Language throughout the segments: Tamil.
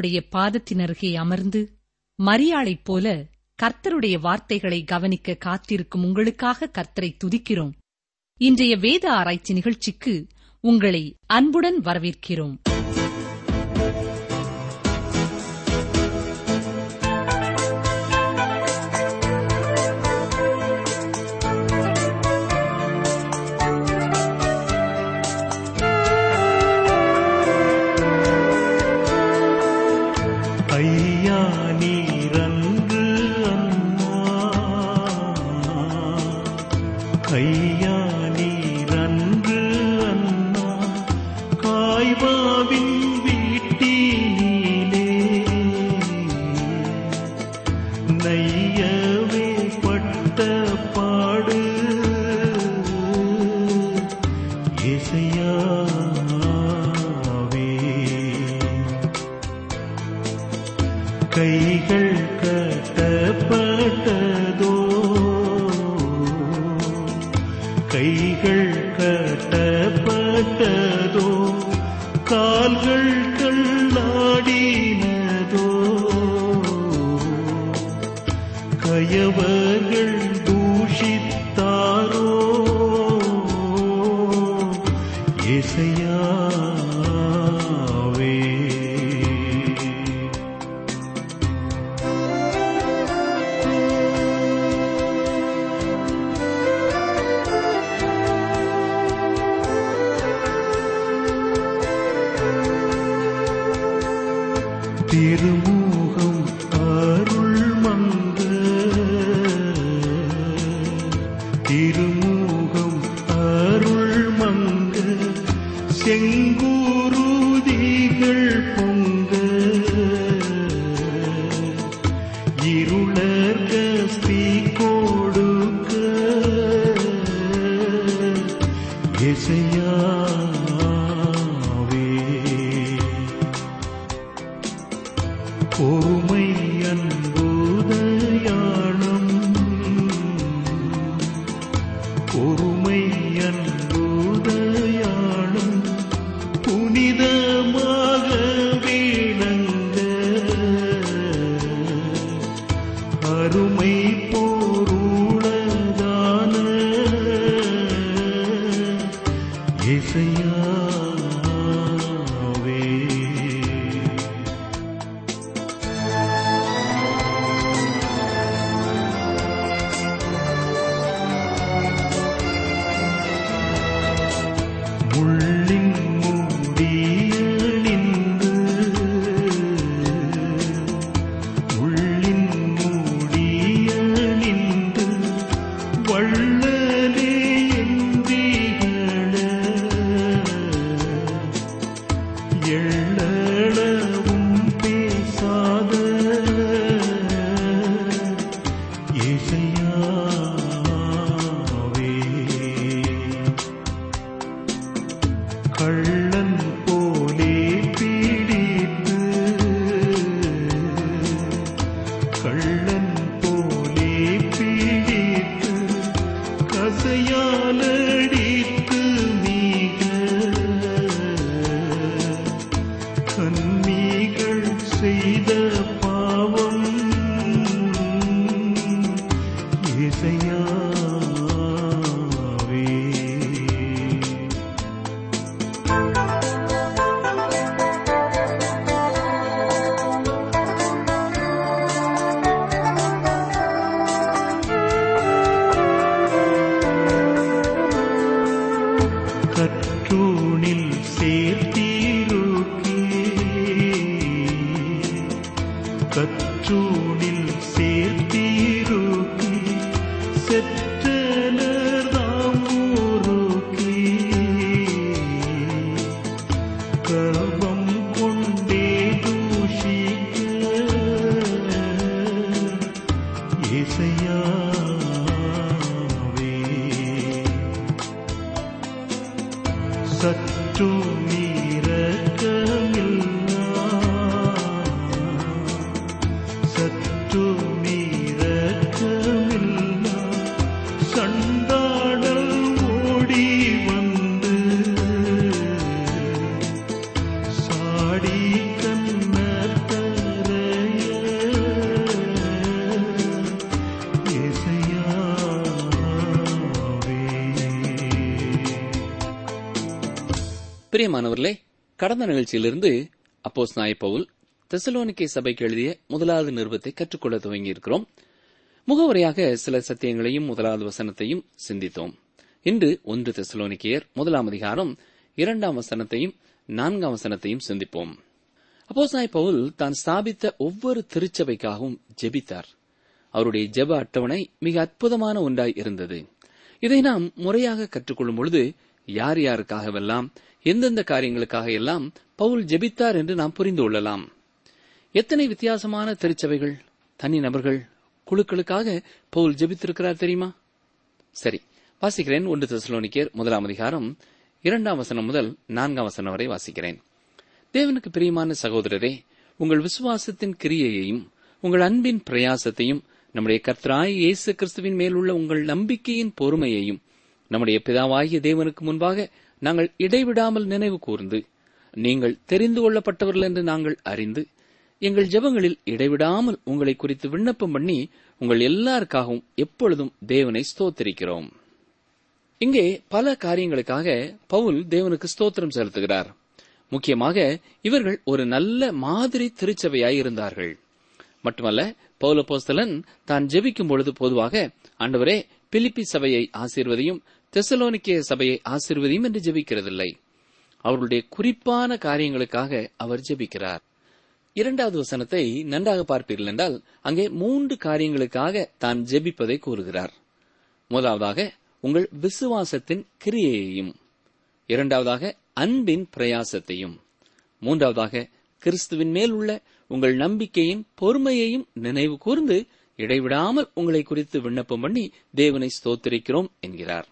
கர்த்தருடைய பாதத்தினருகே அமர்ந்து மரியாளைப் போல கர்த்தருடைய வார்த்தைகளை கவனிக்க காத்திருக்கும் உங்களுக்காக கர்த்தரை துதிக்கிறோம். இன்றைய வேத ஆராய்ச்சி நிகழ்ச்சிக்கு உங்களை அன்புடன் வரவேற்கிறோம். இருளர்க தீக்கோடுக்க. இசையா சண்டாடல் ஓடி வந்து சாடி பிரியமானவர்களே கடந்த நிகழ்ச்சியிலிருந்து அப்போஸ் நாய தெசலோனிக்கை சபைக்கு எழுதிய முதலாவது நிருபத்தை கற்றுக்கொள்ள துவங்கியிருக்கிறோம். முகவுரையாக சில சத்தியங்களையும் முதலாவது வசனத்தையும் சிந்தித்தோம். இன்று ஒன்று தெசலோனிக்கேயர் முதலாம் அதிகாரம் இரண்டாம் வசனத்தையும் நான்காம் வசனத்தையும் சிந்திப்போம். அப்போ பவுல் தான் ஸ்தாபித்த ஒவ்வொரு திருச்சபைக்காகவும் ஜெபித்தார். அவருடைய ஜெப அட்டவணை மிக அற்புதமான ஒன்றாய் இருந்தது. இதை நாம் முறையாக கற்றுக்கொள்ளும் பொழுது யார் யாருக்காகவெல்லாம் எந்தெந்த காரியங்களுக்காக எல்லாம் பவுல் ஜெபித்தார் என்று நாம் புரிந்து கொள்ளலாம். எத்தனை வித்தியாசமான திருச்சபைகள் தனி நபர்கள் குழுக்களுக்காக பவுல் ஜெபித்திருக்கிறார் தெரியுமா? சரி வாசிக்கிறேன் ஒன்று தெசலோனிக்கேர் முதலாம் அதிகாரம் இரண்டாம் வசனம் முதல் நான்காம் வசனம் வரை வாசிக்கிறேன். தேவனுக்கு பிரியமான சகோதரரே உங்கள் விசுவாசத்தின் கிரியையையும் உங்கள் அன்பின் பிரயாசத்தையும் நம்முடைய கர்த்தராய் இயேசு கிறிஸ்துவின் மேலுள்ள உங்கள் நம்பிக்கையின் பொறுமையையும் நம்முடைய பிதாவாகிய தேவனுக்கு முன்பாக நாங்கள் இடைவிடாமல் நினைவு கூர்ந்து நீங்கள் தெரிந்து கொள்ளப்பட்டவர்கள் என்று நாங்கள் அறிந்து எங்கள் ஜெபங்களில் இடைவிடாமல் உங்களை குறித்து விண்ணப்பம் பண்ணி உங்கள் எல்லாருக்காகவும் எப்பொழுதும் தேவனை ஸ்தோத்திரிக்கிறோம். இங்கே பல காரியங்களுக்காக பவுல் தேவனுக்கு ஸ்தோத்திரம் செலுத்துகிறார். முக்கியமாக இவர்கள் ஒரு நல்ல மாதிரி திருச்சபையாய் இருந்தார்கள். மட்டுமல்ல பௌலபோஸ்தலன் தான் ஜெபிக்கும் பொழுது பொதுவாக ஆண்டவரே பிலிப்பி சபையை ஆசீர்வதியும் தெசலோனிக்கே சபையை ஆசீர்வதியும் என்று ஜெபிக்கிறதில்லை. அவர்களுடைய குறிப்பான காரியங்களுக்காக அவர் ஜெபிக்கிறார். இரண்டாவது வசனத்தை நன்றாக பார்ப்பீர்கள் என்றால் அங்கே மூன்று காரியங்களுக்காக தான் ஜெபிப்பதை கூறுகிறார். முதலாவதாக உங்கள் விசுவாசத்தின் கிரியையையும். இரண்டாவதாக அன்பின் பிரயாசத்தையும். மூன்றாவதாக கிறிஸ்துவின் மேல் உள்ள உங்கள் நம்பிக்கையின் பொறுமையையும் நினைவு கூர்ந்து இடைவிடாமல் உங்களை குறித்து விண்ணப்பம் பண்ணி தேவனை ஸ்தோத்திரிக்கிறோம் என்கிறார்.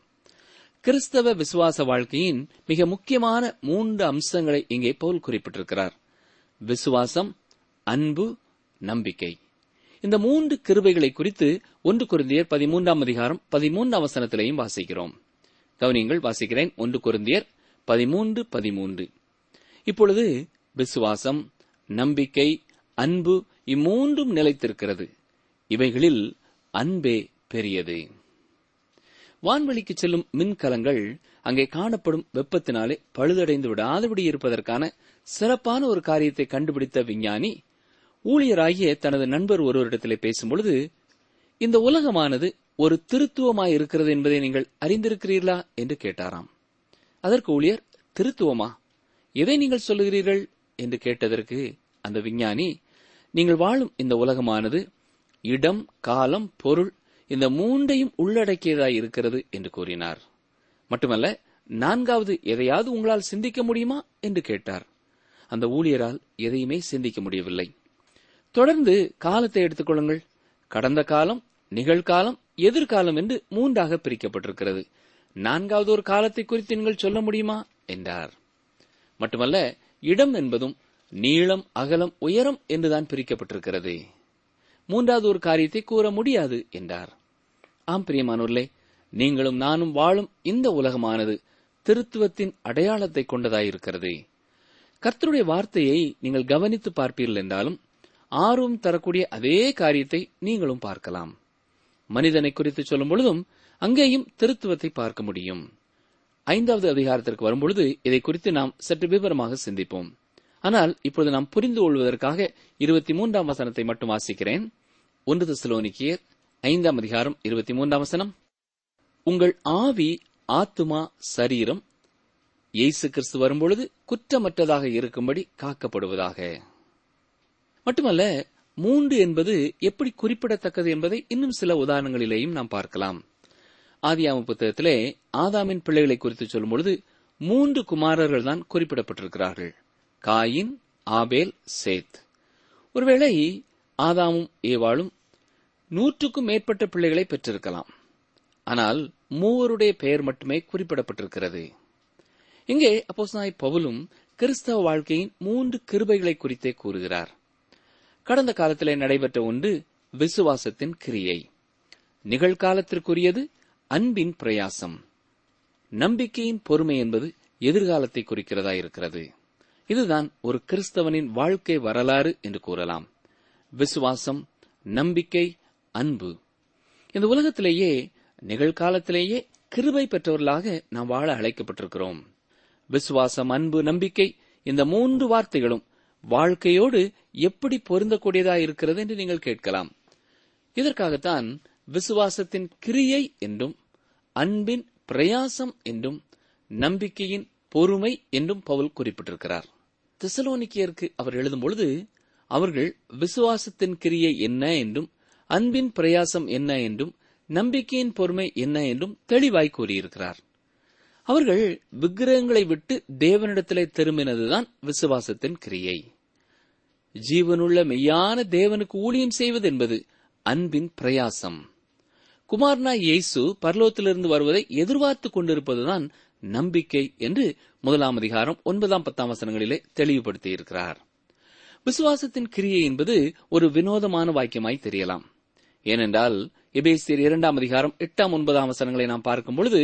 கிறிஸ்தவ விசுவாச வாழ்க்கையின் மிக முக்கியமான மூன்று அம்சங்களை இங்கே போல் குறிப்பிட்டிருக்கிறார். விசுவாசம் அன்பு நம்பிக்கை. இந்த மூன்று கிருபைகளை குறித்து ஒன்று குருந்தியர் பதிமூன்றாம் அதிகாரம் பதிமூன்றாம் வசனத்திலையும் வாசிக்கிறோம். கவனியங்கள் வாசிக்கிறேன். ஒன்று குருந்தியர் பதிமூன்று பதிமூன்று. இப்பொழுது விசுவாசம் நம்பிக்கை அன்பு இம்மூன்றும் நிலைத்திருக்கிறது. இவைகளில் அன்பே பெரியது. வான்வெளிக்கு செல்லும் மின்கலங்கள் அங்கே காணப்படும் வெப்பத்தினாலே பழுதடைந்து விடாதபடி இருப்பதற்கான சிறப்பான ஒரு காரியத்தை கண்டுபிடித்த விஞ்ஞானி ஊழியராகிய தனது நண்பர் ஒருவரிடத்திலே பேசும்பொழுது இந்த உலகமானது ஒரு திருத்துவமாய் இருக்கிறது என்பதை நீங்கள் அறிந்திருக்கிறீர்களா என்று கேட்டாராம். அதற்கு ஊழியர் திருத்துவமா? எதை நீங்கள் சொல்லுகிறீர்கள்? என்று கேட்டதற்கு அந்த விஞ்ஞானி நீங்கள் வாழும் இந்த உலகமானது இடம் காலம் பொருள் இந்த மூன்றையும் உள்ளடக்கியதாய் இருக்கிறது என்று கூறினார். மட்டுமல்ல நான்காவது எதையாவது உங்களால் சிந்திக்க முடியுமா என்று கேட்டார். அந்த ஊழியரால் எதையுமே சிந்திக்க முடியவில்லை. தொடர்ந்து காலத்தை எடுத்துக்கொள்ளுங்கள் கடந்த காலம் நிகழ்காலம் எதிர்காலம் என்று மூன்றாக பிரிக்கப்பட்டிருக்கிறது. நான்காவது ஒரு காலத்தை குறித்து நீங்கள் சொல்ல முடியுமா? என்றார். மட்டுமல்ல இடம் என்பதும் நீளம் அகலம் உயரம் என்றுதான் பிரிக்கப்பட்டிருக்கிறது. மூன்றாவது ஒரு காரியத்தை கூற முடியாது என்றார். ஆம் பிரியமானோர்லே நீங்களும் நானும் வாழும் இந்த உலகமானது திருத்துவத்தின் அடையாளத்தை கொண்டதாயிருக்கிறது. கர்த்தருடைய வார்த்தையை நீங்கள் கவனித்து பார்ப்பீர்கள் என்றாலும் ஆர்வம் தரக்கூடிய அதே காரியத்தை நீங்களும் பார்க்கலாம். மனிதனை குறித்து சொல்லும் பொழுதும் அங்கேயும் திருத்துவத்தை பார்க்க முடியும். ஐந்தாவது அதிகாரத்திற்கு வரும்பொழுது இதை குறித்து நாம் சற்று விவரமாக சிந்திப்போம். ஆனால் இப்பொழுது நாம் புரிந்து கொள்வதற்காக இருபத்தி மூன்றாம் வசனத்தை மட்டும் வாசிக்கிறேன். ஒன்று தெசலோனிக்கியர் ஐந்தாம் அதிகாரம் இருபத்தி மூன்றாம் வசனம். உங்கள் ஆவி ஆத்துமா சரீரம் இயேசு கிறிஸ்து வரும்பொழுது குற்றமற்றதாக இருக்கும்படி காக்கப்படுவதாக. மட்டுமல்ல மூன்று என்பது எப்படி குறிப்பிடத்தக்கது என்பதை இன்னும் சில உதாரணங்களிலேயும் நாம் பார்க்கலாம். ஆதியாம புத்தகத்திலே ஆதாமின் பிள்ளைகளை குறித்து சொல்லும்பொழுது மூன்று குமாரர்கள் தான் குறிப்பிடப்பட்டிருக்கிறார்கள். காயின் ஆபேல் சேத். ஒருவேளை ஆதாமும் ஏவாளும் நூற்றுக்கும் மேற்பட்ட பிள்ளைகளை பெற்றிருக்கலாம். ஆனால் மூவருடைய பெயர் மட்டுமே குறிப்பிடப்பட்டிருக்கிறது. இங்கே அப்போஸ்தலனாகிய பவுலும் கிறிஸ்தவ வாழ்க்கையின் மூன்று கிருபைகளை குறித்தே கூறுகிறார். கடந்த காலத்திலே நடைபெற்ற ஒன்று விசுவாசத்தின் கிரியை. நிகழ்காலத்திற்குரியது அன்பின் பிரயாசம். நம்பிக்கையின் பொறுமை என்பது எதிர்காலத்தை குறிக்கிறதா இருக்கிறது. இதுதான் ஒரு கிறிஸ்தவனின் வாழ்க்கை வரலாறு என்று கூறலாம். விசுவாசம் நம்பிக்கை அன்பு. இந்த உலகத்திலேயே நிகழ்காலத்திலேயே கிருபை பெற்றவர்களாக நாம் வாழ அழைக்கப்பட்டிருக்கிறோம். விசுவாசம் அன்பு நம்பிக்கை இந்த மூன்று வார்த்தைகளும் வாழ்க்கையோடு எப்படி பொருந்தக்கூடியதா இருக்கிறது என்று நீங்கள் கேட்கலாம். இதற்காகத்தான் விசுவாசத்தின் கிரியை என்றும் அன்பின் பிரயாசம் என்றும் நம்பிக்கையின் பொறுமை என்றும் பவுல் குறிப்பிட்டிருக்கிறார். திசலோனிக்கியருக்கு அவர் எழுதும் பொழுது அவர்கள் விசுவாசத்தின் கிரியை என்ன என்றும் அன்பின் பிரயாசம் என்ன என்றும் நம்பிக்கையின் பொறுமை என்ன என்றும் தெளிவாய் கூறியிருக்கிறார். அவர்கள் விக்கிரகங்களை விட்டு தேவனிடத்திலே திரும்பினதுதான் விசுவாசத்தின் கிரியை. ஜீவனுள்ள மெய்யான தேவனுக்கு ஊழியம் செய்வது என்பது அன்பின் பிரயாசம். குமார்னா இயேசு பரலோகத்திலிருந்து வருவதை எதிர்பார்த்துக் கொண்டிருப்பதுதான் நம்பிக்கை என்று முதலாம் அதிகாரம் ஒன்பதாம் பத்தாம் வசனங்களிலே தெளிவுபடுத்தியிருக்கிறார். விசுவாசத்தின் கிரியை என்பது ஒரு வினோதமான வாக்கியமாய் தெரியலாம். ஏனென்றால் எபேசியர் இரண்டாம் அதிகாரம் எட்டாம் ஒன்பதாம் வசனங்களை நாம் பார்க்கும் பொழுது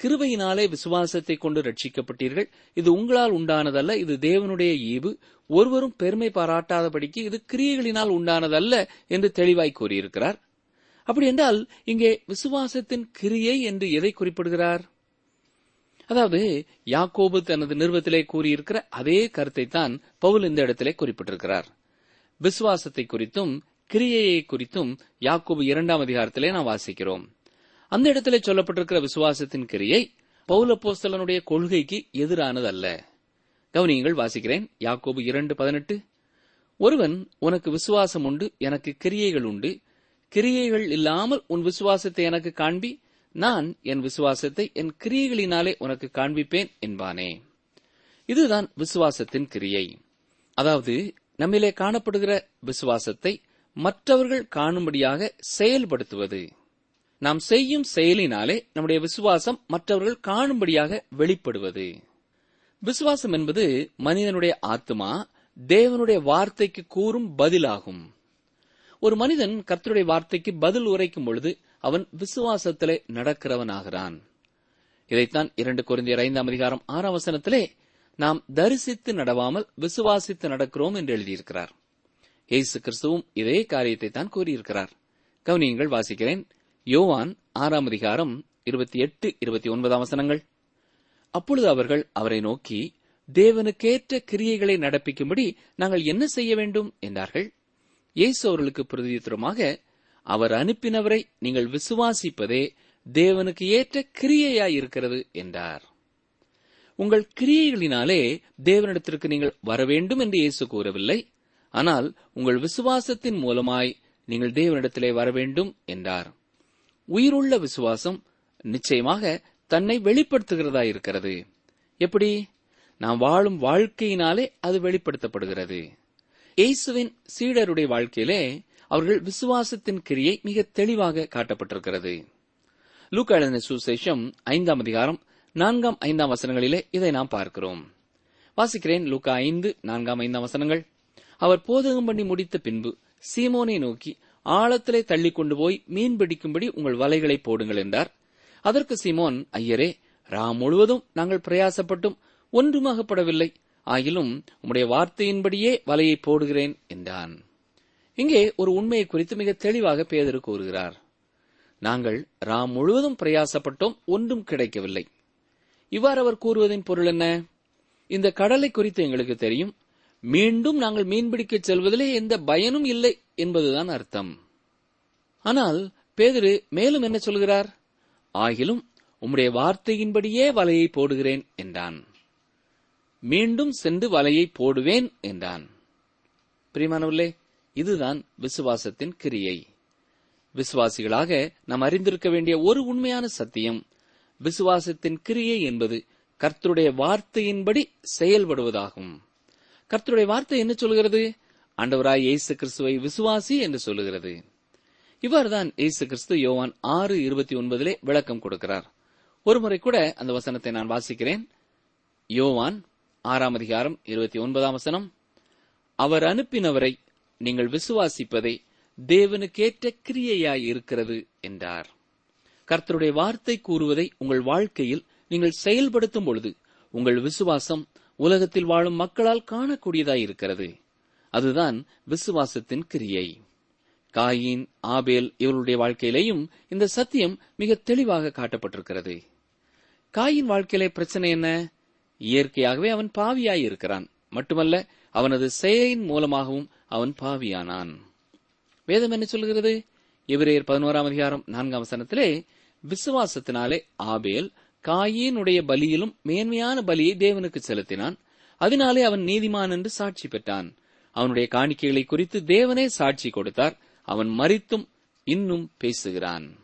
கிருபையினாலே விசுவாசத்தை கொண்டு ரட்சிக்கப்பட்டீர்கள். இது உங்களால் உண்டானதல்ல இது தேவனுடைய ஈவு. ஒருவரும் பெருமை பாராட்டாதபடிக்கு இது கிரியைகளினால் உண்டானதல்ல என்று தெளிவாய் கூறியிருக்கிறார். அப்படி என்றால் இங்கே விசுவாசத்தின் கிரியை என்று எதை குறிப்பிடுகிறார்? அதாவது யாக்கோபு தனது நிறுவத்திலே கூறியிருக்கிற அதே கருத்தை தான் பவுல் இந்த இடத்திலே குறிப்பிட்டிருக்கிறார். விசுவாசத்தை குறித்தும் கிரியையை குறித்தும் யாக்கோபு இரண்டாம் அதிகாரத்திலே நாம் வாசிக்கிறோம். அந்த இடத்திலே சொல்லப்பட்டிருக்கிற விசுவாசத்தின் கிரியை பௌலப்போஸ்தலனுடைய கொள்கைக்கு எதிரானது அல்ல கவனியங்கள் வாசிக்கிறேன். யாக்கோபு இரண்டு பதினெட்டு. ஒருவன் உனக்கு விசுவாசம் உண்டு எனக்கு கிரியைகள் உண்டு. கிரியைகள் இல்லாமல் உன் விசுவாசத்தை எனக்கு காண்பி. நான் என் விசுவாசத்தை என் கிரியைகளினாலே உனக்கு காண்பிப்பேன் என்பானே. இதுதான் விசுவாசத்தின் கிரியை. அதாவது நம்மிலே காணப்படுகிற விசுவாசத்தை மற்றவர்கள் காணும்படியாக செயல்படுத்துவது. நாம் செய்யும் செயலினாலே நம்முடைய விசுவாசம் மற்றவர்கள் காணும்படியாக வெளிப்படுவது. விசுவாசம் என்பது மனிதனுடைய ஆத்மா தேவனுடைய வார்த்தைக்கு கூறும் பதிலாகும். ஒரு மனிதன் கர்த்தருடைய வார்த்தைக்கு பதில் உரைக்கும் பொழுது அவன் விசுவாசத்திலே நடக்கிறவனாகிறான். இதைத்தான் இரண்டு குறைந்த ஐந்தாம் அதிகாரம் ஆறாம் வசனத்திலே நாம் தரிசித்து நடவாமல் விசுவாசித்து நடக்கிறோம் என்று எழுதியிருக்கிறார். இயேசு கிறிஸ்துவும் இதே காரியத்தை தான் கூறியிருக்கிறார். கவனியங்கள் வாசிக்கிறேன். யோவான் ஆறாம் அதிகாரம் இருபத்தி எட்டு இருபத்தி ஒன்பதாம் வசனங்கள். அப்பொழுது அவர்கள் அவரை நோக்கி தேவனுக்கேற்ற கிரியைகளை நடப்பிக்கும்படி நாங்கள் என்ன செய்ய வேண்டும்? என்றார்கள். இயேசு அவர்களுக்கு பிரதியுத்தரமாக அவர் அனுப்பினவரை நீங்கள் விசுவாசிப்பதே தேவனுக்கு ஏற்ற கிரியையாயிருக்கிறது என்றார். உங்கள் கிரியைகளினாலே தேவனிடத்திற்கு நீங்கள் வர வேண்டும் என்று இயேசு கூறவில்லை. ஆனால் உங்கள் விசுவாசத்தின் மூலமாய் நீங்கள் தேவனிடத்திலே வர வேண்டும் என்றார். உயிருள்ள விசுவாசம் நிச்சயமாக தன்னை வெளிப்படுத்துகிறதா இருக்கிறது. எப்படி? நாம் வாழும் வாழ்க்கையினாலே அது வெளிப்படுத்தப்படுகிறது. இயேசுவின் சீடருடைய வாழ்க்கையிலே அவர்கள் விசுவாசத்தின் கிரியை மிக தெளிவாக காட்டப்பட்டிருக்கிறது. லூக்கா எழுதின சுசேஷம் ஐந்தாம் அதிகாரம் நான்காம் ஐந்தாம் வசனங்களிலே இதை நாம் பார்க்கிறோம். வாசிக்கிறேன் லூக்கா ஐந்து நான்காம் ஐந்தாம் வசனங்கள். அவர் போதகம் பண்ணி முடித்த பின்பு சீமோனை நோக்கி ஆழத்திலே தள்ளி கொண்டு போய் மீன் பிடிக்கும்படி உங்கள் வலைகளை போடுங்கள் என்றார். அதற்கு சீமோன் ஐயரே ரா முழுவதும் நாங்கள் பிரயாசப்பட்டும் ஒன்றுமாகப்படவில்லை. ஆயிலும் உம்முடைய வார்த்தையின்படியே வலையை போடுகிறேன் என்றான். இங்கே ஒரு உண்மையை குறித்து மிக தெளிவாக பேதரு கூறுகிறார். நாங்கள் ராம் முழுவதும் பிரயாசப்பட்டோம் ஒன்றும் கிடைக்கவில்லை. இவ்வாறு அவர் கூறுவதின் பொருள் என்ன? இந்த கடலை குறித்து எங்களுக்கு தெரியும். மீண்டும் நாங்கள் மீன்பிடிக்கச் செல்வதிலே எந்த பயனும் இல்லை என்பதுதான் அர்த்தம். ஆனால் பேதிரு மேலும் என்ன சொல்கிறார்? ஆகிலும் உம்முடைய வார்த்தையின்படியே வலையை போடுகிறேன் என்றான். மீண்டும் சென்று வலையை போடுவேன் என்றான். பிரியமானவர்களே இதுதான் விசுவாசத்தின் கிரியை. விசுவாசிகளாக நாம் அறிந்திருக்க வேண்டிய ஒரு உண்மையான சத்தியம் விசுவாசத்தின் கிரியை என்பது கர்த்தருடைய வார்த்தையின்படி செயல்படுவதாகும். கர்த்தருடைய வார்த்தை என்ன சொல்கிறது ஆண்டவராய் இயேசு கிறிஸ்துவை விசுவாசி என்று சொல்லுகிறது. இவ்வாறுதான் இயேசு கிறிஸ்து யோவான் ஆறு இருபத்தி ஒன்பதிலே விளக்கம் கொடுக்கிறார். ஒருமுறை கூட அந்த வசனத்தை நான் வாசிக்கிறேன். யோவான் ஆறாம் அதிகாரம் இருபத்தி ஒன்பதாம் வசனம் அவர் அனுப்பினவரை நீங்கள் விசுவாசிப்பதை தேவனுக்கேற்ற கிரியையாய் இருக்கிறது என்றார். கர்த்தருடைய வார்த்தை கூறுவதை உங்கள் வாழ்க்கையில் நீங்கள் செயல்படுத்தும் பொழுது உங்கள் விசுவாசம் உலகத்தில் வாழும் மக்களால் காணக்கூடியதாய் இருக்கிறது. அதுதான் விசுவாசத்தின் கிரியை. காயின் ஆபேல் இவருடைய வாழ்க்கையிலேயும் இந்த சத்தியம் மிக தெளிவாக காட்டப்பட்டிருக்கிறது. காயின் வாழ்க்கையிலே பிரச்சனை என்ன? இயற்கையாகவே அவன் பாவியாய் இருக்கிறான் மட்டுமல்ல அவனது செயலின் மூலமாகவும் அவன் பாவியானான். வேதம் என்ன சொல்கிறது? எபிரேயர் பதினோராம் அதிகாரம் நான்காம் சனத்திலே விசுவாசத்தினாலே ஆபேல் காயினுடைய பலியிலும் மேன்மையான பலியை தேவனுக்கு செலுத்தினான். அதனாலே அவன் நீதிமான் என்று சாட்சி பெற்றான். அவனுடைய காணிக்கைகளை குறித்து தேவனே சாட்சி கொடுத்தார். அவன் மறித்தும் இன்னும் பேசுகிறான்.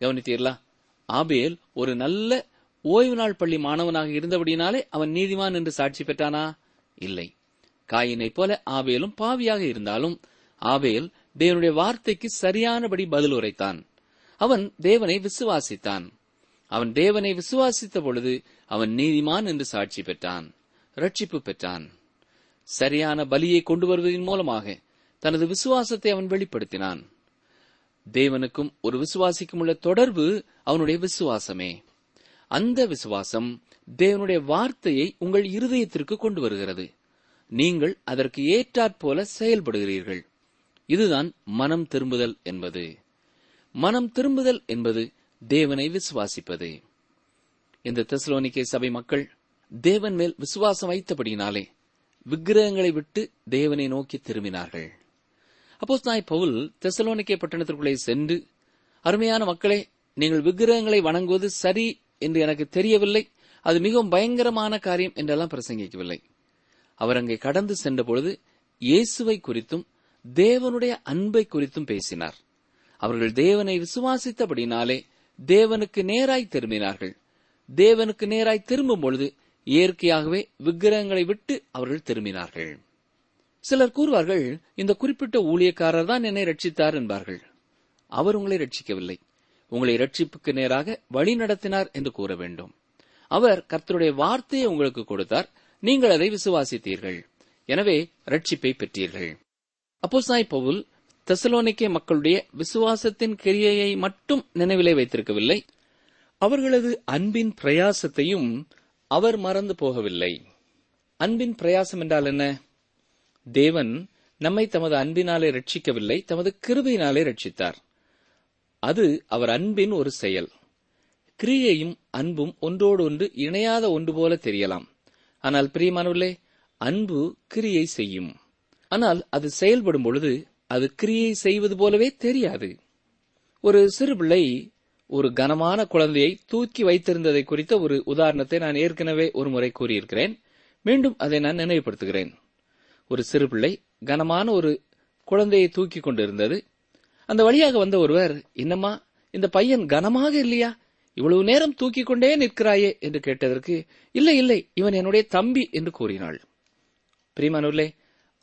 கவனித்தீர்களா? ஆபேல் ஒரு நல்ல ஓய்வு நாள் பள்ளி மாணவனாக இருந்தபடினாலே அவன் நீதிமான் என்று சாட்சி பெற்றானா? இல்லை. காயினைப் போல ஆபேலும் பாவியாக இருந்தாலும் ஆபேல் தேவனுடைய வார்த்தைக்கு சரியானபடி பதில் உரைத்தான். அவன் தேவனை விசுவாசித்தான். அவன் தேவனை விசுவாசித்த பொழுது அவன் நீதிமான் என்று சாட்சி பெற்றான் ரட்சிப்பு பெற்றான். சரியான பலியை கொண்டு வருவதன் மூலமாக தனது விசுவாசத்தை அவன் வெளிப்படுத்தினான். தேவனுக்கும் ஒரு விசுவாசிக்கும் உள்ள தொடர்பு அவனுடைய விசுவாசமே. அந்த விசுவாசம் தேவனுடைய வார்த்தையை உங்கள் இருதயத்திற்கு கொண்டு வருகிறது. நீங்கள் அதற்கு ஏற்றாற்போல செயல்படுகிறீர்கள். இதுதான் மனம் திரும்புதல் என்பது. மனம் திரும்புதல் என்பது தேவனை விசுவாசிப்பது. இந்த தெசலோனிக்கே சபை மக்கள் தேவன் மேல் விசுவாசம் வைத்தபடியினாலே விக்கிரகங்களை விட்டு தேவனை நோக்கி திரும்பினார்கள். அப்போ நாய் பவுல் தெசலோனிக்கே பட்டணத்திற்குள்ளே சென்று அருமையான மக்களே நீங்கள் விக்கிரகங்களை வணங்குவது சரி என்று எனக்கு தெரியவில்லை. அது மிகவும் பயங்கரமான காரியம் என்றெல்லாம் பிரசங்கிக்கவில்லை. அவர் அங்கே கடந்து சென்ற பொழுது இயேசுவை குறித்தும் தேவனுடைய அன்பை குறித்தும் பேசினார். அவர்கள் தேவனை விசுவாசித்தபடினாலே தேவனுக்கு நேராய் திரும்பினார்கள். தேவனுக்கு நேராய் திரும்பும் பொழுது இயற்கையாகவே விக்கிரகங்களை விட்டு அவர்கள் திரும்பினார்கள். சிலர் கூறுவார்கள் இந்த குறிப்பிட்ட ஊழியக்காரர் தான் என்னை ரட்சித்தார் என்பார்கள். அவர் உங்களை ரட்சிக்கவில்லை. உங்களை ரட்சிப்புக்கு நேராக வழி நடத்தினார் என்று கூற வேண்டும். அவர் கர்த்தருடைய வார்த்தையை உங்களுக்கு கொடுத்தார். நீங்கள் அதை விசுவாசித்தீர்கள். எனவே ரட்சிப்பை பெற்றீர்கள். அப்போ சாய் பவுல் தெசலோனிக்கே மக்களுடைய விசுவாசத்தின் கிரியையை மட்டும் நினைவிலே வைத்திருக்கவில்லை. அவர்களது அன்பின் பிரயாசத்தையும் அவர் மறந்து போகவில்லை. அன்பின் பிரயாசம் என்றால் என்ன? தேவன் நம்மை தமது அன்பினாலே ரட்சிக்கவில்லை தமது கிருபையினாலே ரட்சித்தார். அது அவர் அன்பின் ஒரு செயல். கிரியையும் அன்பும் ஒன்றோடு ஒன்று இணையாத ஒன்று போல தெரியலாம். ஆனால் பிரியமானவர்களே அன்பு கிரியை செய்யும். ஆனால் அது செயல்படும் பொழுது அது கிரியை செய்வது போலவே தெரியாது. ஒரு சிறு பிள்ளை ஒரு கனமான குழந்தையை தூக்கி வைத்திருந்ததை குறித்த ஒரு உதாரணத்தை நான் ஏற்கனவே ஒரு முறை கூறியிருக்கிறேன். மீண்டும் அதை நான் நினைவுபடுத்துகிறேன். ஒரு சிறு பிள்ளை கனமான ஒரு குழந்தையை தூக்கி கொண்டிருந்தது. அந்த வழியாக வந்த ஒருவர் என்னம்மா இந்த பையன் கனமாக இல்லையா? இவ்வளவு நேரம் தூக்கி கொண்டே நிற்கிறாயே? என்று கேட்டதற்கு இல்லை இல்லை இவன் என்னுடைய தம்பி என்று கூறினாள். பிரிமானூர்லே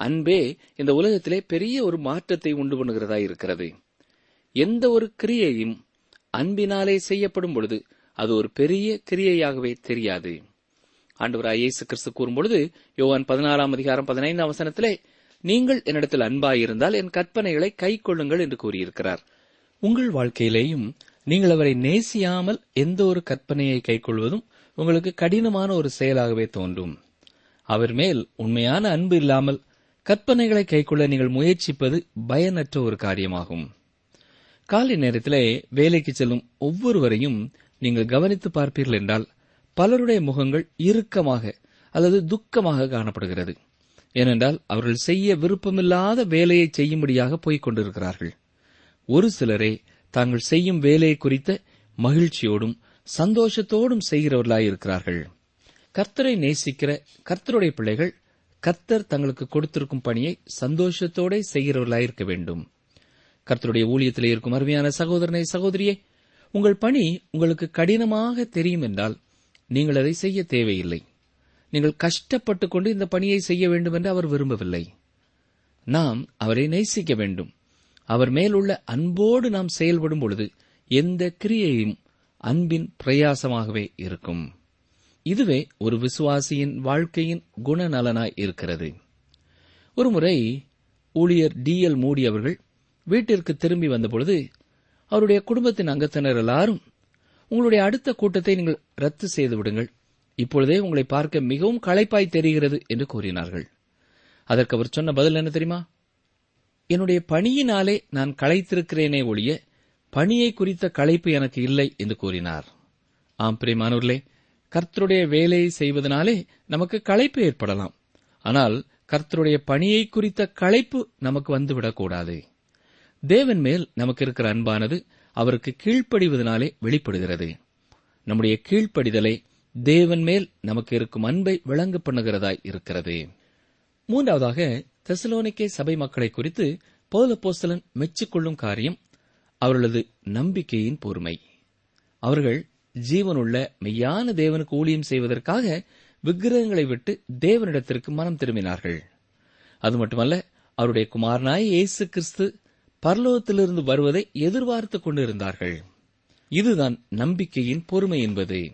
அன்பே இந்த உலகத்திலே பெரிய ஒரு மாற்றத்தை உண்டு பண்ணுகிறதா இருக்கிறது. எந்த ஒரு கிரியையும் அன்பினாலே செய்யப்படும் பொழுது அது ஒரு பெரிய கிரியையாகவே தெரியாது. ஆண்டவராய் இயேசு கிறிஸ்து கூறும்பொழுது யோவான் பதினாறாம் அதிகாரம் பதினைந்தாம் அவசனத்திலே நீங்கள் என்னிடத்தில் அன்பாயிருந்தால் என் கற்பனைகளை கை கொள்ளுங்கள் என்று கூறியிருக்கிறார். உங்கள் வாழ்க்கையிலேயும் நீங்கள் அவரை நேசியாமல் எந்த ஒரு கற்பனையை கைக்கொள்வதும் உங்களுக்கு கடினமான ஒரு செயலாகவே தோன்றும். அவர் மேல் உண்மையான அன்பு இல்லாமல் கற்பனைகளை கைக்கொள்ள நீங்கள் முயற்சிப்பது பயனற்ற ஒரு காரியமாகும். காலை நேரத்திலே வேலைக்கு செல்லும் ஒவ்வொருவரையும் நீங்கள் கவனித்து பார்ப்பீர்கள் என்றால் பலருடைய முகங்கள் இறுக்கமாக அல்லது துக்கமாக காணப்படுகிறது. ஏனென்றால் அவர்கள் செய்ய விருப்பமில்லாத வேலையை செய்யும்படியாக போய்க் கொண்டிருக்கிறார்கள். ஒரு சிலரே தாங்கள் செய்யும் வேலையை குறித்த மகிழ்ச்சியோடும் சந்தோஷத்தோடும் செய்கிறவர்களாயிருக்கிறார்கள். கர்த்தரை நேசிக்கிற கர்த்தருடைய பிள்ளைகள் கர்த்தர் தங்களுக்கு கொடுத்திருக்கும் பணியை சந்தோஷத்தோட செய்கிறவர்களாயிருக்க வேண்டும். கர்த்தருடைய ஊழியத்தில் இருக்கும் அருமையான சகோதரனை சகோதரியே உங்கள் பணி உங்களுக்கு கடினமாக தெரியும் என்றால் நீங்கள் அதை செய்ய தேவையில்லை. நீங்கள் கஷ்டப்பட்டுக் கொண்டு இந்த பணியை செய்ய வேண்டும் என்று அவர் விரும்பவில்லை. நாம் அவரை நேசிக்க வேண்டும். அவர் மேலுள்ள அன்போடு நாம் செயல்படும் பொழுது எந்த கிரியையும் அன்பின் பிரயாசமாகவே இருக்கும். இதுவே ஒரு விசுவாசியின் வாழ்க்கையின் குணநலனாய் இருக்கிறது. ஒருமுறை ஊழியர் டி எல் மூடி அவர்கள் வீட்டிற்கு திரும்பி வந்தபொழுது அவருடைய குடும்பத்தின் அங்கத்தினர் எல்லாரும் உங்களுடைய அடுத்த கூட்டத்தை நீங்கள் ரத்து செய்து விடுங்கள். இப்பொழுதே உங்களை பார்க்க மிகவும் களைப்பாய் தெரிகிறது என்று கூறினார்கள். அதற்கு அவர் சொன்ன பதில் என்ன தெரியுமா? என்னுடைய பணியினாலே நான் களைத்திருக்கிறேனே ஒழிய பணியை குறித்த களைப்பு எனக்கு இல்லை என்று கூறினார். ஆம் பிரியமானூர்லே கர்த்தருடைய வேலையை செய்வதனாலே நமக்கு களைப்பு ஏற்படலாம். ஆனால் கர்த்தருடைய பணியை குறித்த களைப்பு நமக்கு வந்துவிடக்கூடாது. தேவன் மேல் நமக்கு இருக்கிற அன்பானது அவருக்கு கீழ்ப்படிவதனாலே வெளிப்படுகிறது. நம்முடைய கீழ்ப்படிதலை தேவன் மேல் நமக்கு இருக்கும் அன்பை விளங்க பண்ணுகிறதாய் இருக்கிறது. மூன்றாவதாக தெசலோனிக்கே சபை மக்களை குறித்து பௌலப்போஸ்தலன் மெச்சிக்கொள்ளும் காரியம் அவர்களது நம்பிக்கையின் பொறுமை. அவர்கள் ஜீவனுள்ள மெய்யான தேவனுக்கு ஊழியம் செய்வதற்காக விக்கிரகங்களை விட்டு தேவனிடத்திற்கு மனம் திரும்பினார்கள். அது மட்டுமல்ல அவருடைய குமாரனாய் இயேசு கிறிஸ்து பரலோகத்திலிருந்து வருவதை எதிர்பார்த்துக் கொண்டிருந்தார்கள். இதுதான் நம்பிக்கையின் பொறுமை என்பது.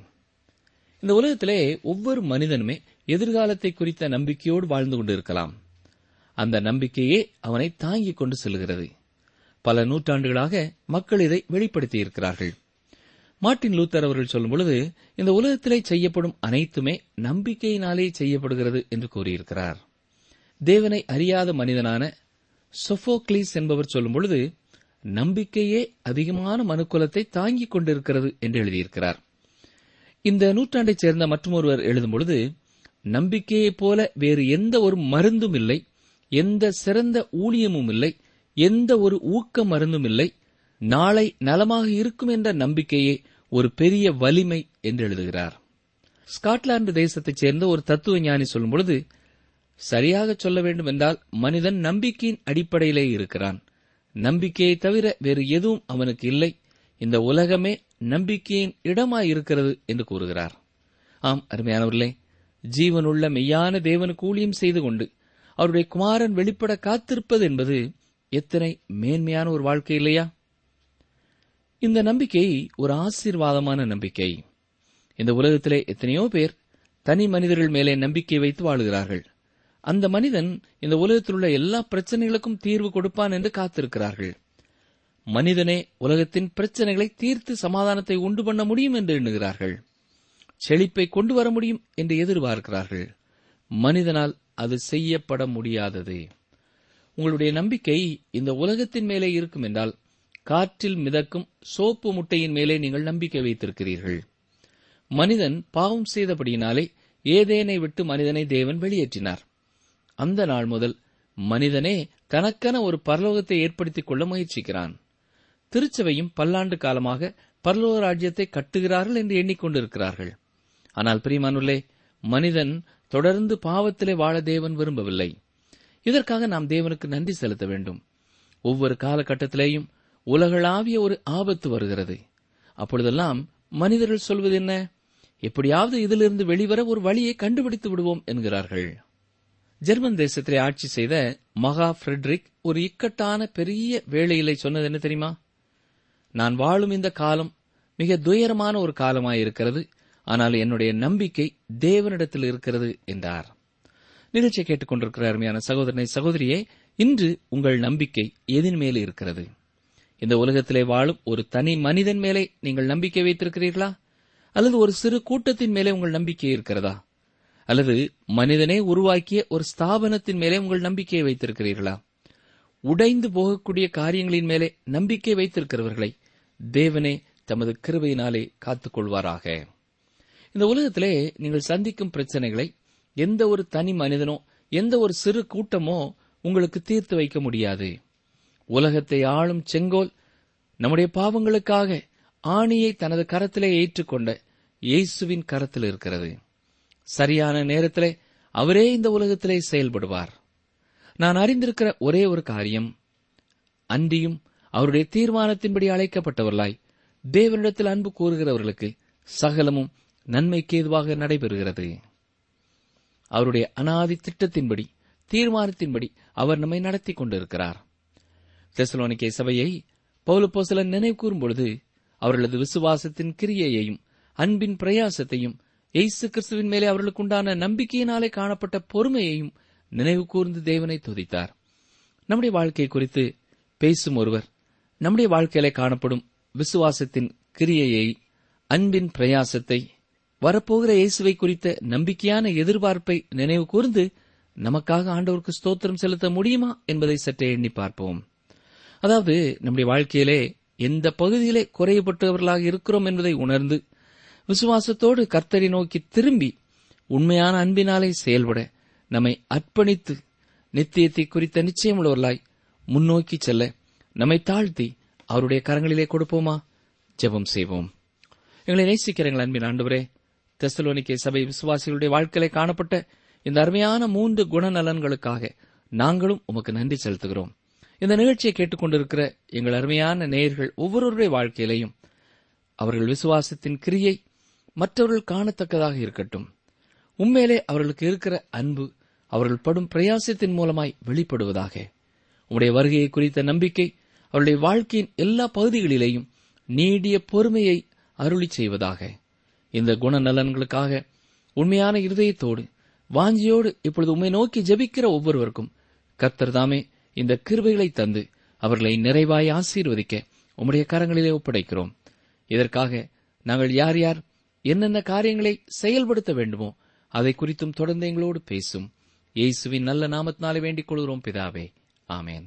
இந்த உலகத்திலே ஒவ்வொரு மனிதனுமே எதிர்காலத்தை குறித்த நம்பிக்கையோடு வாழ்ந்து கொண்டிருக்கலாம். அந்த நம்பிக்கையே அவனை தாங்கிக் கொண்டு செல்கிறது. பல நூற்றாண்டுகளாக மக்கள் இதை வெளிப்படுத்தியிருக்கிறார்கள். மார்ட்டின் லூத்தர் அவர்கள் சொல்லும் பொழுது இந்த உலகத்திலே செய்யப்படும் அனைத்துமே நம்பிக்கையினாலே செய்யப்படுகிறது என்று கூறியிருக்கிறார். தேவனை அறியாத மனிதனான சொஃபோக்லீஸ் என்பவர் சொல்லும் பொழுது நம்பிக்கையே அதிகமான மனுக்குலத்தை தாங்கிக் கொண்டிருக்கிறது என்று எழுதியிருக்கிறார். இந்த நூற்றாண்டைச் சேர்ந்த மற்றொருவர் எழுதும் பொழுது நம்பிக்கையைப் போல வேறு எந்த ஒரு மருந்தும் இல்லை எந்த சிறந்த ஊழியமும் இல்லை எந்த ஒரு ஊக்க மருந்தும் இல்லை நாளை நலமாக இருக்கும் என்ற நம்பிக்கையே ஒரு பெரிய வலிமை என்று எழுதுகிறார். ஸ்காட்லாந்து தேசத்தைச் சேர்ந்த ஒரு தத்துவ ஞானி சொல்லும்பொழுது சரியாக சொல்ல வேண்டும் என்றால் மனிதன் நம்பிக்கையின் அடிப்படையிலே இருக்கிறான். நம்பிக்கையை தவிர வேறு எதுவும் அவனுக்கு இல்லை. இந்த உலகமே நம்பிக்கையின் இடமாயிருக்கிறது என்று கூறுகிறார். ஆம் அருமையானவர்களே ஜீவனுள்ள மெய்யான தேவனுக்கு ஊழியம் செய்து கொண்டு அவருடைய குமாரன் வெளிப்பட காத்திருப்பது என்பது எத்தனை மேன்மையான ஒரு வாழ்க்கை இல்லையா? இந்த நம்பிக்கை ஒரு ஆசீர்வாதமான நம்பிக்கை. இந்த உலகத்திலே எத்தனையோ பேர் தனி மனிதர்கள் மேலே நம்பிக்கை வைத்து வாழுகிறார்கள். அந்த மனிதன் இந்த உலகத்தில் உள்ள எல்லா பிரச்சனைகளுக்கும் தீர்வு கொடுப்பான் என்று காத்திருக்கிறார்கள். மனிதனே உலகத்தின் பிரச்சனைகளை தீர்த்து சமாதானத்தை உண்டு பண்ண முடியும் என்று எண்ணுகிறார்கள். செழிப்பை கொண்டு வர முடியும் என்று எதிர்பார்க்கிறார்கள். மனிதனால் அது செய்யப்பட முடியாதது. உங்களுடைய நம்பிக்கை இந்த உலகத்தின் மேலே இருக்கும் என்றால் காற்றில் மிதக்கும் சோப்பு முட்டையின் மேலே நீங்கள் நம்பிக்கை வைத்திருக்கிறீர்கள். மனிதன் பாவம் செய்தபடியினாலே ஏதேனை விட்டு மனிதனை தேவன் வெளியேற்றினார். அந்த நாள் முதல் மனிதனே தனக்கென ஒரு பரலோகத்தை ஏற்படுத்திக் கொள்ள முயற்சிக்கிறான். திருச்சபையும் பல்லாண்டு காலமாக பரலோக ராஜ்யத்தை கட்டுகிறார்கள் என்று எண்ணிக்கொண்டிருக்கிறார்கள். ஆனால் பிரியமானுள்ளே மனிதன் தொடர்ந்து பாவத்திலே வாழ தேவன் விரும்பவில்லை. இதற்காக நாம் தேவனுக்கு நன்றி செலுத்த வேண்டும். ஒவ்வொரு காலகட்டத்திலேயும் உலகளாவிய ஒரு ஆபத்து வருகிறது. அப்பொழுதெல்லாம் மனிதர்கள் சொல்வது என்ன? எப்படியாவது இதிலிருந்து வெளிவர ஒரு வழியை கண்டுபிடித்து விடுவோம் என்கிறார்கள். ஜெர்மன் தேசத்திலே ஆட்சி செய்த மகா ஃபிரெட்ரிக் ஒரு இக்கட்டான பெரிய வேளையிலே சொன்னது என்ன தெரியுமா? நான் வாழும் இந்த காலம் மிக துயரமான ஒரு காலமாயிருக்கிறது ஆனால் என்னுடைய நம்பிக்கை தேவனிடத்தில் இருக்கிறது என்றார். நிகழ்ச்சியை கேட்டுக்கொண்டிருக்கிற அருமையான சகோதரனை சகோதரியே இன்று உங்கள் நம்பிக்கை எதின் மேலே இருக்கிறது? இந்த உலகத்திலே வாழும் ஒரு தனி மனிதன் மேலே நீங்கள் நம்பிக்கை வைத்திருக்கிறீர்களா? அல்லது ஒரு சிறு கூட்டத்தின் மேலே உங்கள் நம்பிக்கை இருக்கிறதா? அல்லது மனிதனே உருவாக்கிய ஒரு ஸ்தாபனத்தின் மேலே உங்கள் நம்பிக்கையை வைத்திருக்கிறீர்களா? உடைந்து போகக்கூடிய காரியங்களின் மேலே நம்பிக்கை வைத்திருக்கிறவர்களை தேவனே தமது கிருபையினாலே காத்துக் கொள்வாராக இந்த உலகத்திலே நீங்கள் சந்திக்கும் பிரச்சனைகளை எந்த ஒரு தனி மனிதனோ எந்த ஒரு சிறு கூட்டமோ உங்களுக்கு தீர்த்து வைக்க முடியாது. உலகத்தை ஆளும் செங்கோல் நம்முடைய பாவங்களுக்காக ஆணியை தனது கரத்திலே ஏற்றுக்கொண்ட இயேசுவின் கரத்தில் இருக்கிறது. சரியான நேரத்திலே அவரே இந்த உலகத்திலே செயல்படுவார். நான் அறிந்திருக்கிற ஒரே ஒரு காரியம் அன்றியும் அவருடைய தீர்மானத்தின்படி அழைக்கப்பட்டவர்களாய் தேவனிடத்தில் அன்பு கூறுகிறவர்களுக்கு சகலமும் நன்மைக்கு ஏதுவாக நடைபெறுகிறது. அவருடைய அனாதி திட்டத்தின்படி தீர்மானத்தின்படி அவர் நம்மை நடத்தி கொண்டிருக்கிறார். தெசலோனிக்கே சபையை பௌலப்போசலன் நினைவு கூறும்பொழுது அவர்களது விசுவாசத்தின் கிரியையையும் அன்பின் பிரயாசத்தையும் இயேசு கிறிஸ்துவின் மேலே அவர்களுக்கு உண்டான நம்பிக்கையினாலே காணப்பட்ட பொறுமையையும் நினைவு கூர்ந்து தேவனை துதித்தார். நம்முடைய வாழ்க்கை குறித்து பேசும் ஒருவர் நம்முடைய வாழ்க்கையிலே காணப்படும் விசுவாசத்தின் கிரியையை அன்பின் பிரயாசத்தை வரப்போகிற இயேசுவை குறித்த நம்பிக்கையான எதிர்பார்ப்பை நினைவு கூர்ந்து நமக்காக ஆண்டவருக்கு ஸ்தோத்திரம் செலுத்த முடியுமா என்பதை சற்றே எண்ணி பார்ப்போம். அதாவது நம்முடைய வாழ்க்கையிலே எந்த பகுதியிலே குறையப்பட்டவர்களாக இருக்கிறோம் என்பதை உணர்ந்து விசுவாசத்தோடு கர்த்தரை நோக்கி திரும்பி உண்மையான அன்பினாலே செயல்பட நம்மை அர்ப்பணித்து நித்தியத்தை குறித்த நிச்சயமுள்ளவர்களாய் முன்னோக்கி செல்ல நம்மை தாழ்த்தி அவருடைய கரங்களிலே கொடுப்போமா? ஜெபம் செய்வோம். எங்களை நேசிக்கிறீங்கள் அன்பின் ஆண்டவரே தெசலோனிக்கே சபை விசுவாசிகளுடைய வாழ்க்கையிலே காணப்பட்ட இந்த அருமையான மூன்று குணநலன்களுக்காக நாங்களும் உமக்கு நன்றி செலுத்துகிறோம். இந்த நிகழ்ச்சியை கேட்டுக்கொண்டிருக்கிற எங்கள் அருமையான நேயர்கள் ஒவ்வொருவருடைய வாழ்க்கையிலையும் அவர்கள் விசுவாசத்தின் கிரியை மற்றவர்கள் காணத்தக்கதாக இருக்கட்டும். உண்மையிலே அவர்களுக்கு இருக்கிற அன்பு அவர்கள் படும் பிரயாசத்தின் மூலமாய் வெளிப்படுவதாக. உம்முடைய வருகையை குறித்த நம்பிக்கை அவருடைய வாழ்க்கையின் எல்லா பகுதிகளிலேயும் நீடிய பொறுமையை அருளி செய்வதாக. இந்த குணநலன்களுக்காக உண்மையான இருதயத்தோடு வாஞ்சியோடு இப்பொழுது உண்மை நோக்கி ஜெபிக்கிற ஒவ்வொருவருக்கும் கர்த்தர் தாமே இந்த கிருபைகளை தந்து அவர்களை நிறைவாய் ஆசீர்வதிக்க உம்முடைய கரங்களிலே ஒப்படைக்கிறோம். இதற்காக நாங்கள் யார் யார் என்னென்ன காரியங்களை செயல்படுத்த வேண்டுமோ அதை குறித்தும் தொடர்ந்து எங்களோடு பேசும். இயேசுவின் நல்ல நாமத்தினாலே வேண்டிக் கொள்கிறோம் பிதாவே. ஆமேன்.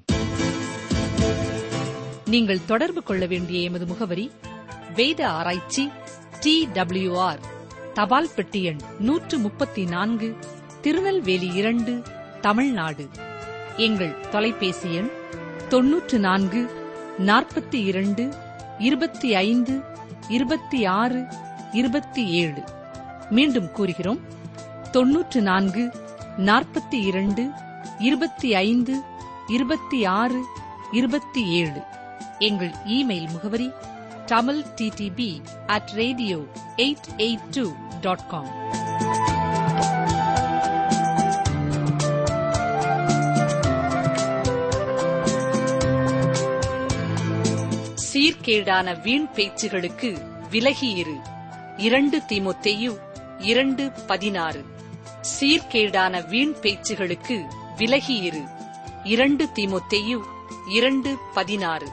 நீங்கள் தொடர்பு கொள்ள வேண்டிய எமது முகவரி வேத ஆராய்ச்சி டி டபிள்யூ ஆர் தபால் பெட்டி எண் நூற்று முப்பத்தி நான்கு திருநெல்வேலி இரண்டு தமிழ்நாடு. எங்கள் தொலைபேசி எண் தொன்னூற்று நான்கு நாற்பத்தி இரண்டு இருபத்தி ஐந்து இருபத்தி ஆறு இருபத்தி ஏழு மீண்டும் கூறுகிறோம். தொன்னூற்று நான்கு நாற்பத்தி இரண்டு இருபத்தி ஐந்து இருபத்தி ஆறு இருபத்தி ஏழு எங்கள் இமெயில் முகவரி Tamil TDP at radio eight eight two dot com சீர்கேடான வீண் பேச்சுகளுக்கு விலகியிரு. இரண்டு தீமோத்தேயு இரண்டு பதினாறு. சீர்கேடான வீண் பேச்சுகளுக்கு விலகியிரு. இரண்டு தீமோத்தேயு இரண்டு பதினாறு.